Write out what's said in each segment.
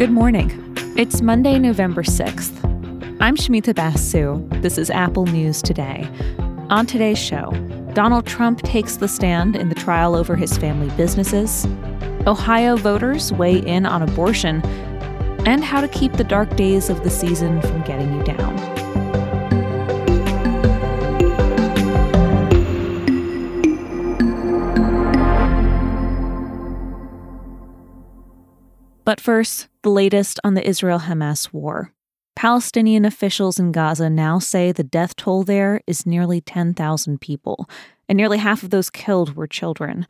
Good morning. It's Monday, November 6th. I'm Shamita Basu. This is Apple News Today. On today's show, Donald Trump takes the stand in the trial over his family businesses, Ohio voters weigh in on abortion, and how to keep the dark days of the season from getting you down. But first, the latest on the Israel Hamas war. Palestinian officials in Gaza now say the death toll there is nearly 10,000 people, and nearly half of those killed were children.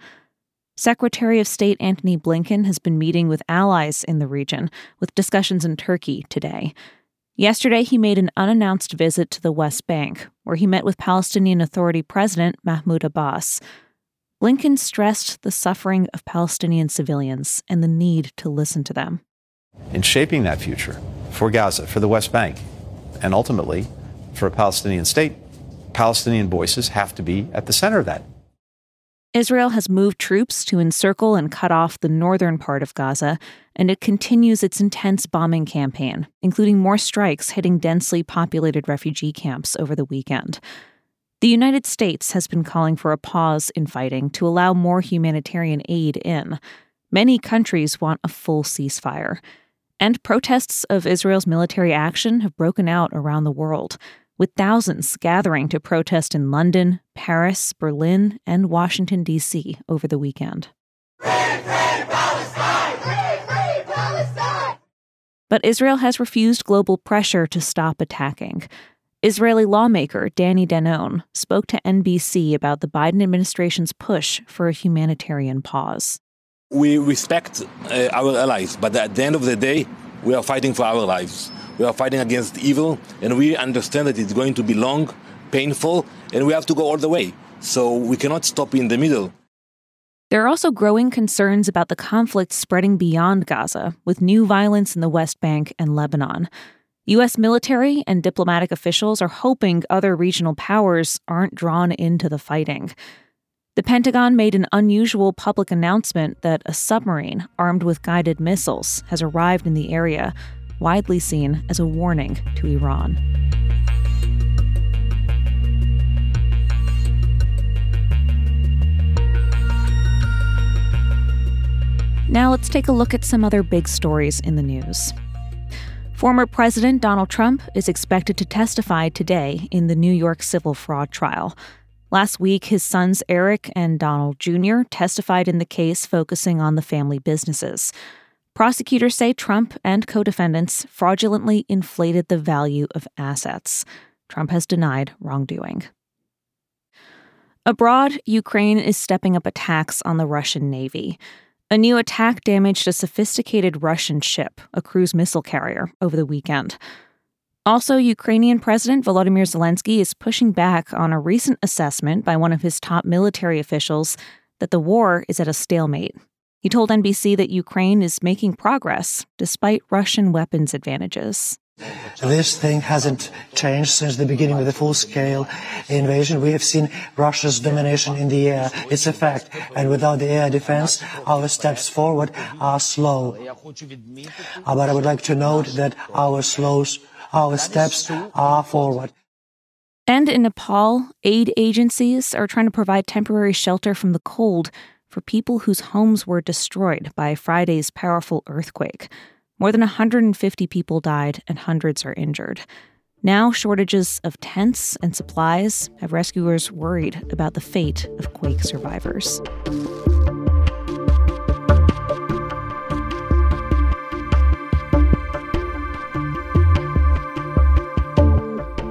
Secretary of State Antony Blinken has been meeting with allies in the region, with discussions in Turkey today. Yesterday, he made an unannounced visit to the West Bank, where he met with Palestinian Authority President Mahmoud Abbas. Blinken stressed the suffering of Palestinian civilians and the need to listen to them. In shaping that future for Gaza, for the West Bank, and ultimately for a Palestinian state, Palestinian voices have to be at the center of that. Israel has moved troops to encircle and cut off the northern part of Gaza, and it continues its intense bombing campaign, including more strikes hitting densely populated refugee camps over the weekend. The United States has been calling for a pause in fighting to allow more humanitarian aid in. Many countries want a full ceasefire. And protests of Israel's military action have broken out around the world, with thousands gathering to protest in London, Paris, Berlin, and Washington, D.C. over the weekend. Free, Palestine! Free Palestine! But Israel has refused global pressure to stop attacking. Israeli lawmaker Danny Danon spoke to NBC about the Biden administration's push for a humanitarian pause. We respect uh, our allies, but at the end of the day, we are fighting for our lives. We are fighting against evil, and we understand that it's going to be long, painful, and we have to go all the way. So we cannot stop in the middle. There are also growing concerns about the conflict spreading beyond Gaza, with new violence in the West Bank and Lebanon. U.S. military and diplomatic officials are hoping other regional powers aren't drawn into the fighting. The Pentagon made an unusual public announcement that a submarine armed with guided missiles has arrived in the area, widely seen as a warning to Iran. Now let's take a look at some other big stories in the news. Former President Donald Trump is expected to testify today in the New York civil fraud trial. Last week, his sons Eric and Donald Jr. testified in the case focusing on the family businesses. Prosecutors say Trump and co defendants fraudulently inflated the value of assets. Trump has denied wrongdoing. Abroad, Ukraine is stepping up attacks on the Russian Navy. A new attack damaged a sophisticated Russian ship, a cruise missile carrier, over the weekend. Also, Ukrainian President Volodymyr Zelensky is pushing back on a recent assessment by one of his top military officials that the war is at a stalemate. He told NBC that Ukraine is making progress despite Russian weapons advantages. This thing hasn't changed since the beginning of the full-scale invasion. We have seen Russia's domination in the air. It's a fact. And without the air defense, our steps forward are slow. But I would like to note that our slows, our steps are forward. And in Nepal, aid agencies are trying to provide temporary shelter from the cold for people whose homes were destroyed by Friday's powerful earthquake. More than 150 people died and hundreds are injured. Now, shortages of tents and supplies have rescuers worried about the fate of quake survivors.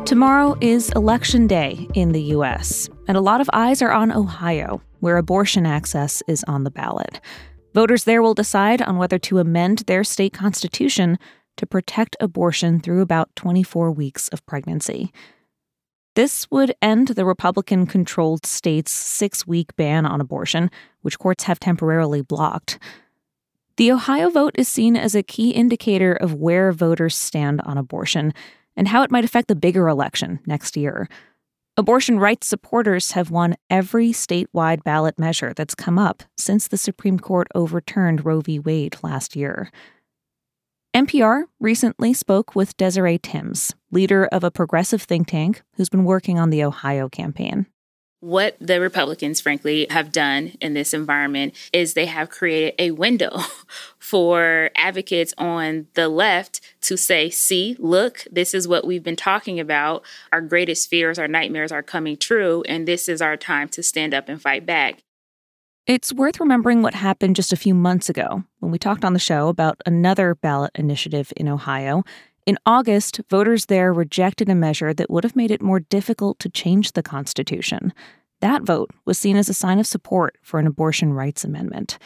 Tomorrow is Election Day in the U.S., and a lot of eyes are on Ohio, where abortion access is on the ballot. Voters there will decide on whether to amend their state constitution to protect abortion through about 24 weeks of pregnancy. This would end the Republican controlled state's six week ban on abortion, which courts have temporarily blocked. The Ohio vote is seen as a key indicator of where voters stand on abortion and how it might affect the bigger election next year. Abortion rights supporters have won every statewide ballot measure that's come up since the Supreme Court overturned Roe v. Wade last year. NPR recently spoke with Desiree Tims, leader of a progressive think tank who's been working on the Ohio campaign. What the Republicans, frankly, have done in this environment is they have created a window for advocates on the left to say, see, look, this is what we've been talking about. Our greatest fears, our nightmares are coming true, and this is our time to stand up and fight back. It's worth remembering what happened just a few months ago when we talked on the show about another ballot initiative in Ohio. In August, voters there rejected a measure that would have made it more difficult to change the Constitution. That vote was seen as a sign of support for an abortion rights amendment.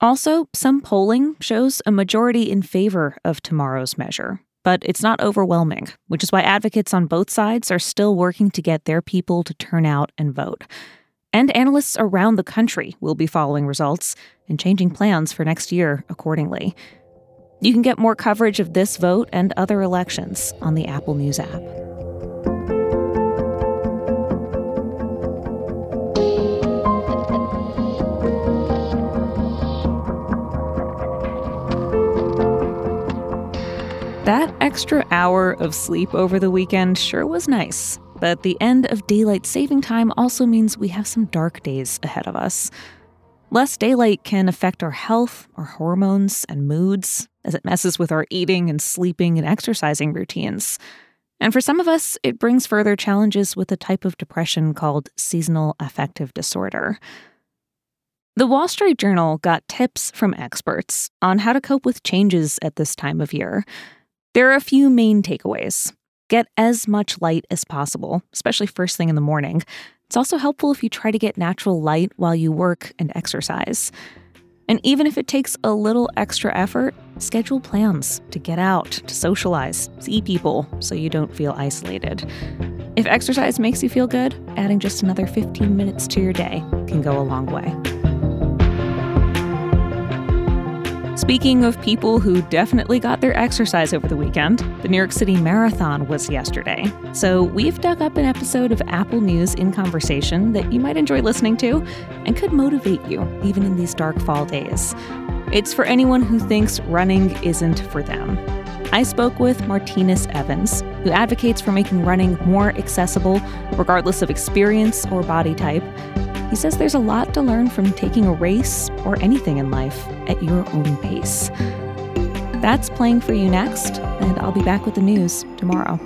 Also, some polling shows a majority in favor of tomorrow's measure, but it's not overwhelming, which is why advocates on both sides are still working to get their people to turn out and vote and analysts around the country will be following results and changing plans for next year accordingly. You can get more coverage of this vote and other elections on the Apple News app. Extra hour of sleep over the weekend sure was nice. But the end of daylight saving time also means we have some dark days ahead of us. Less daylight can affect our health, our hormones, and moods, as it messes with our eating and sleeping and exercising routines. And for some of us, it brings further challenges with a type of depression called seasonal affective disorder. The Wall Street Journal got tips from experts on how to cope with changes at this time of year. There are a few main takeaways. Get as much light as possible, especially first thing in the morning. It's also helpful if you try to get natural light while you work and exercise. And even if it takes a little extra effort, schedule plans to get out, to socialize, see people so you don't feel isolated. If exercise makes you feel good, adding just another 15 minutes to your day can go a long way. Speaking of people who definitely got their exercise over the weekend, the New York City Marathon was yesterday. So we've dug up an episode of Apple News in Conversation that you might enjoy listening to and could motivate you even in these dark fall days. It's for anyone who thinks running isn't for them. I spoke with Martinus Evans, who advocates for making running more accessible, regardless of experience or body type, he says there's a lot to learn from taking a race or anything in life at your own pace. That's playing for you next, and I'll be back with the news tomorrow.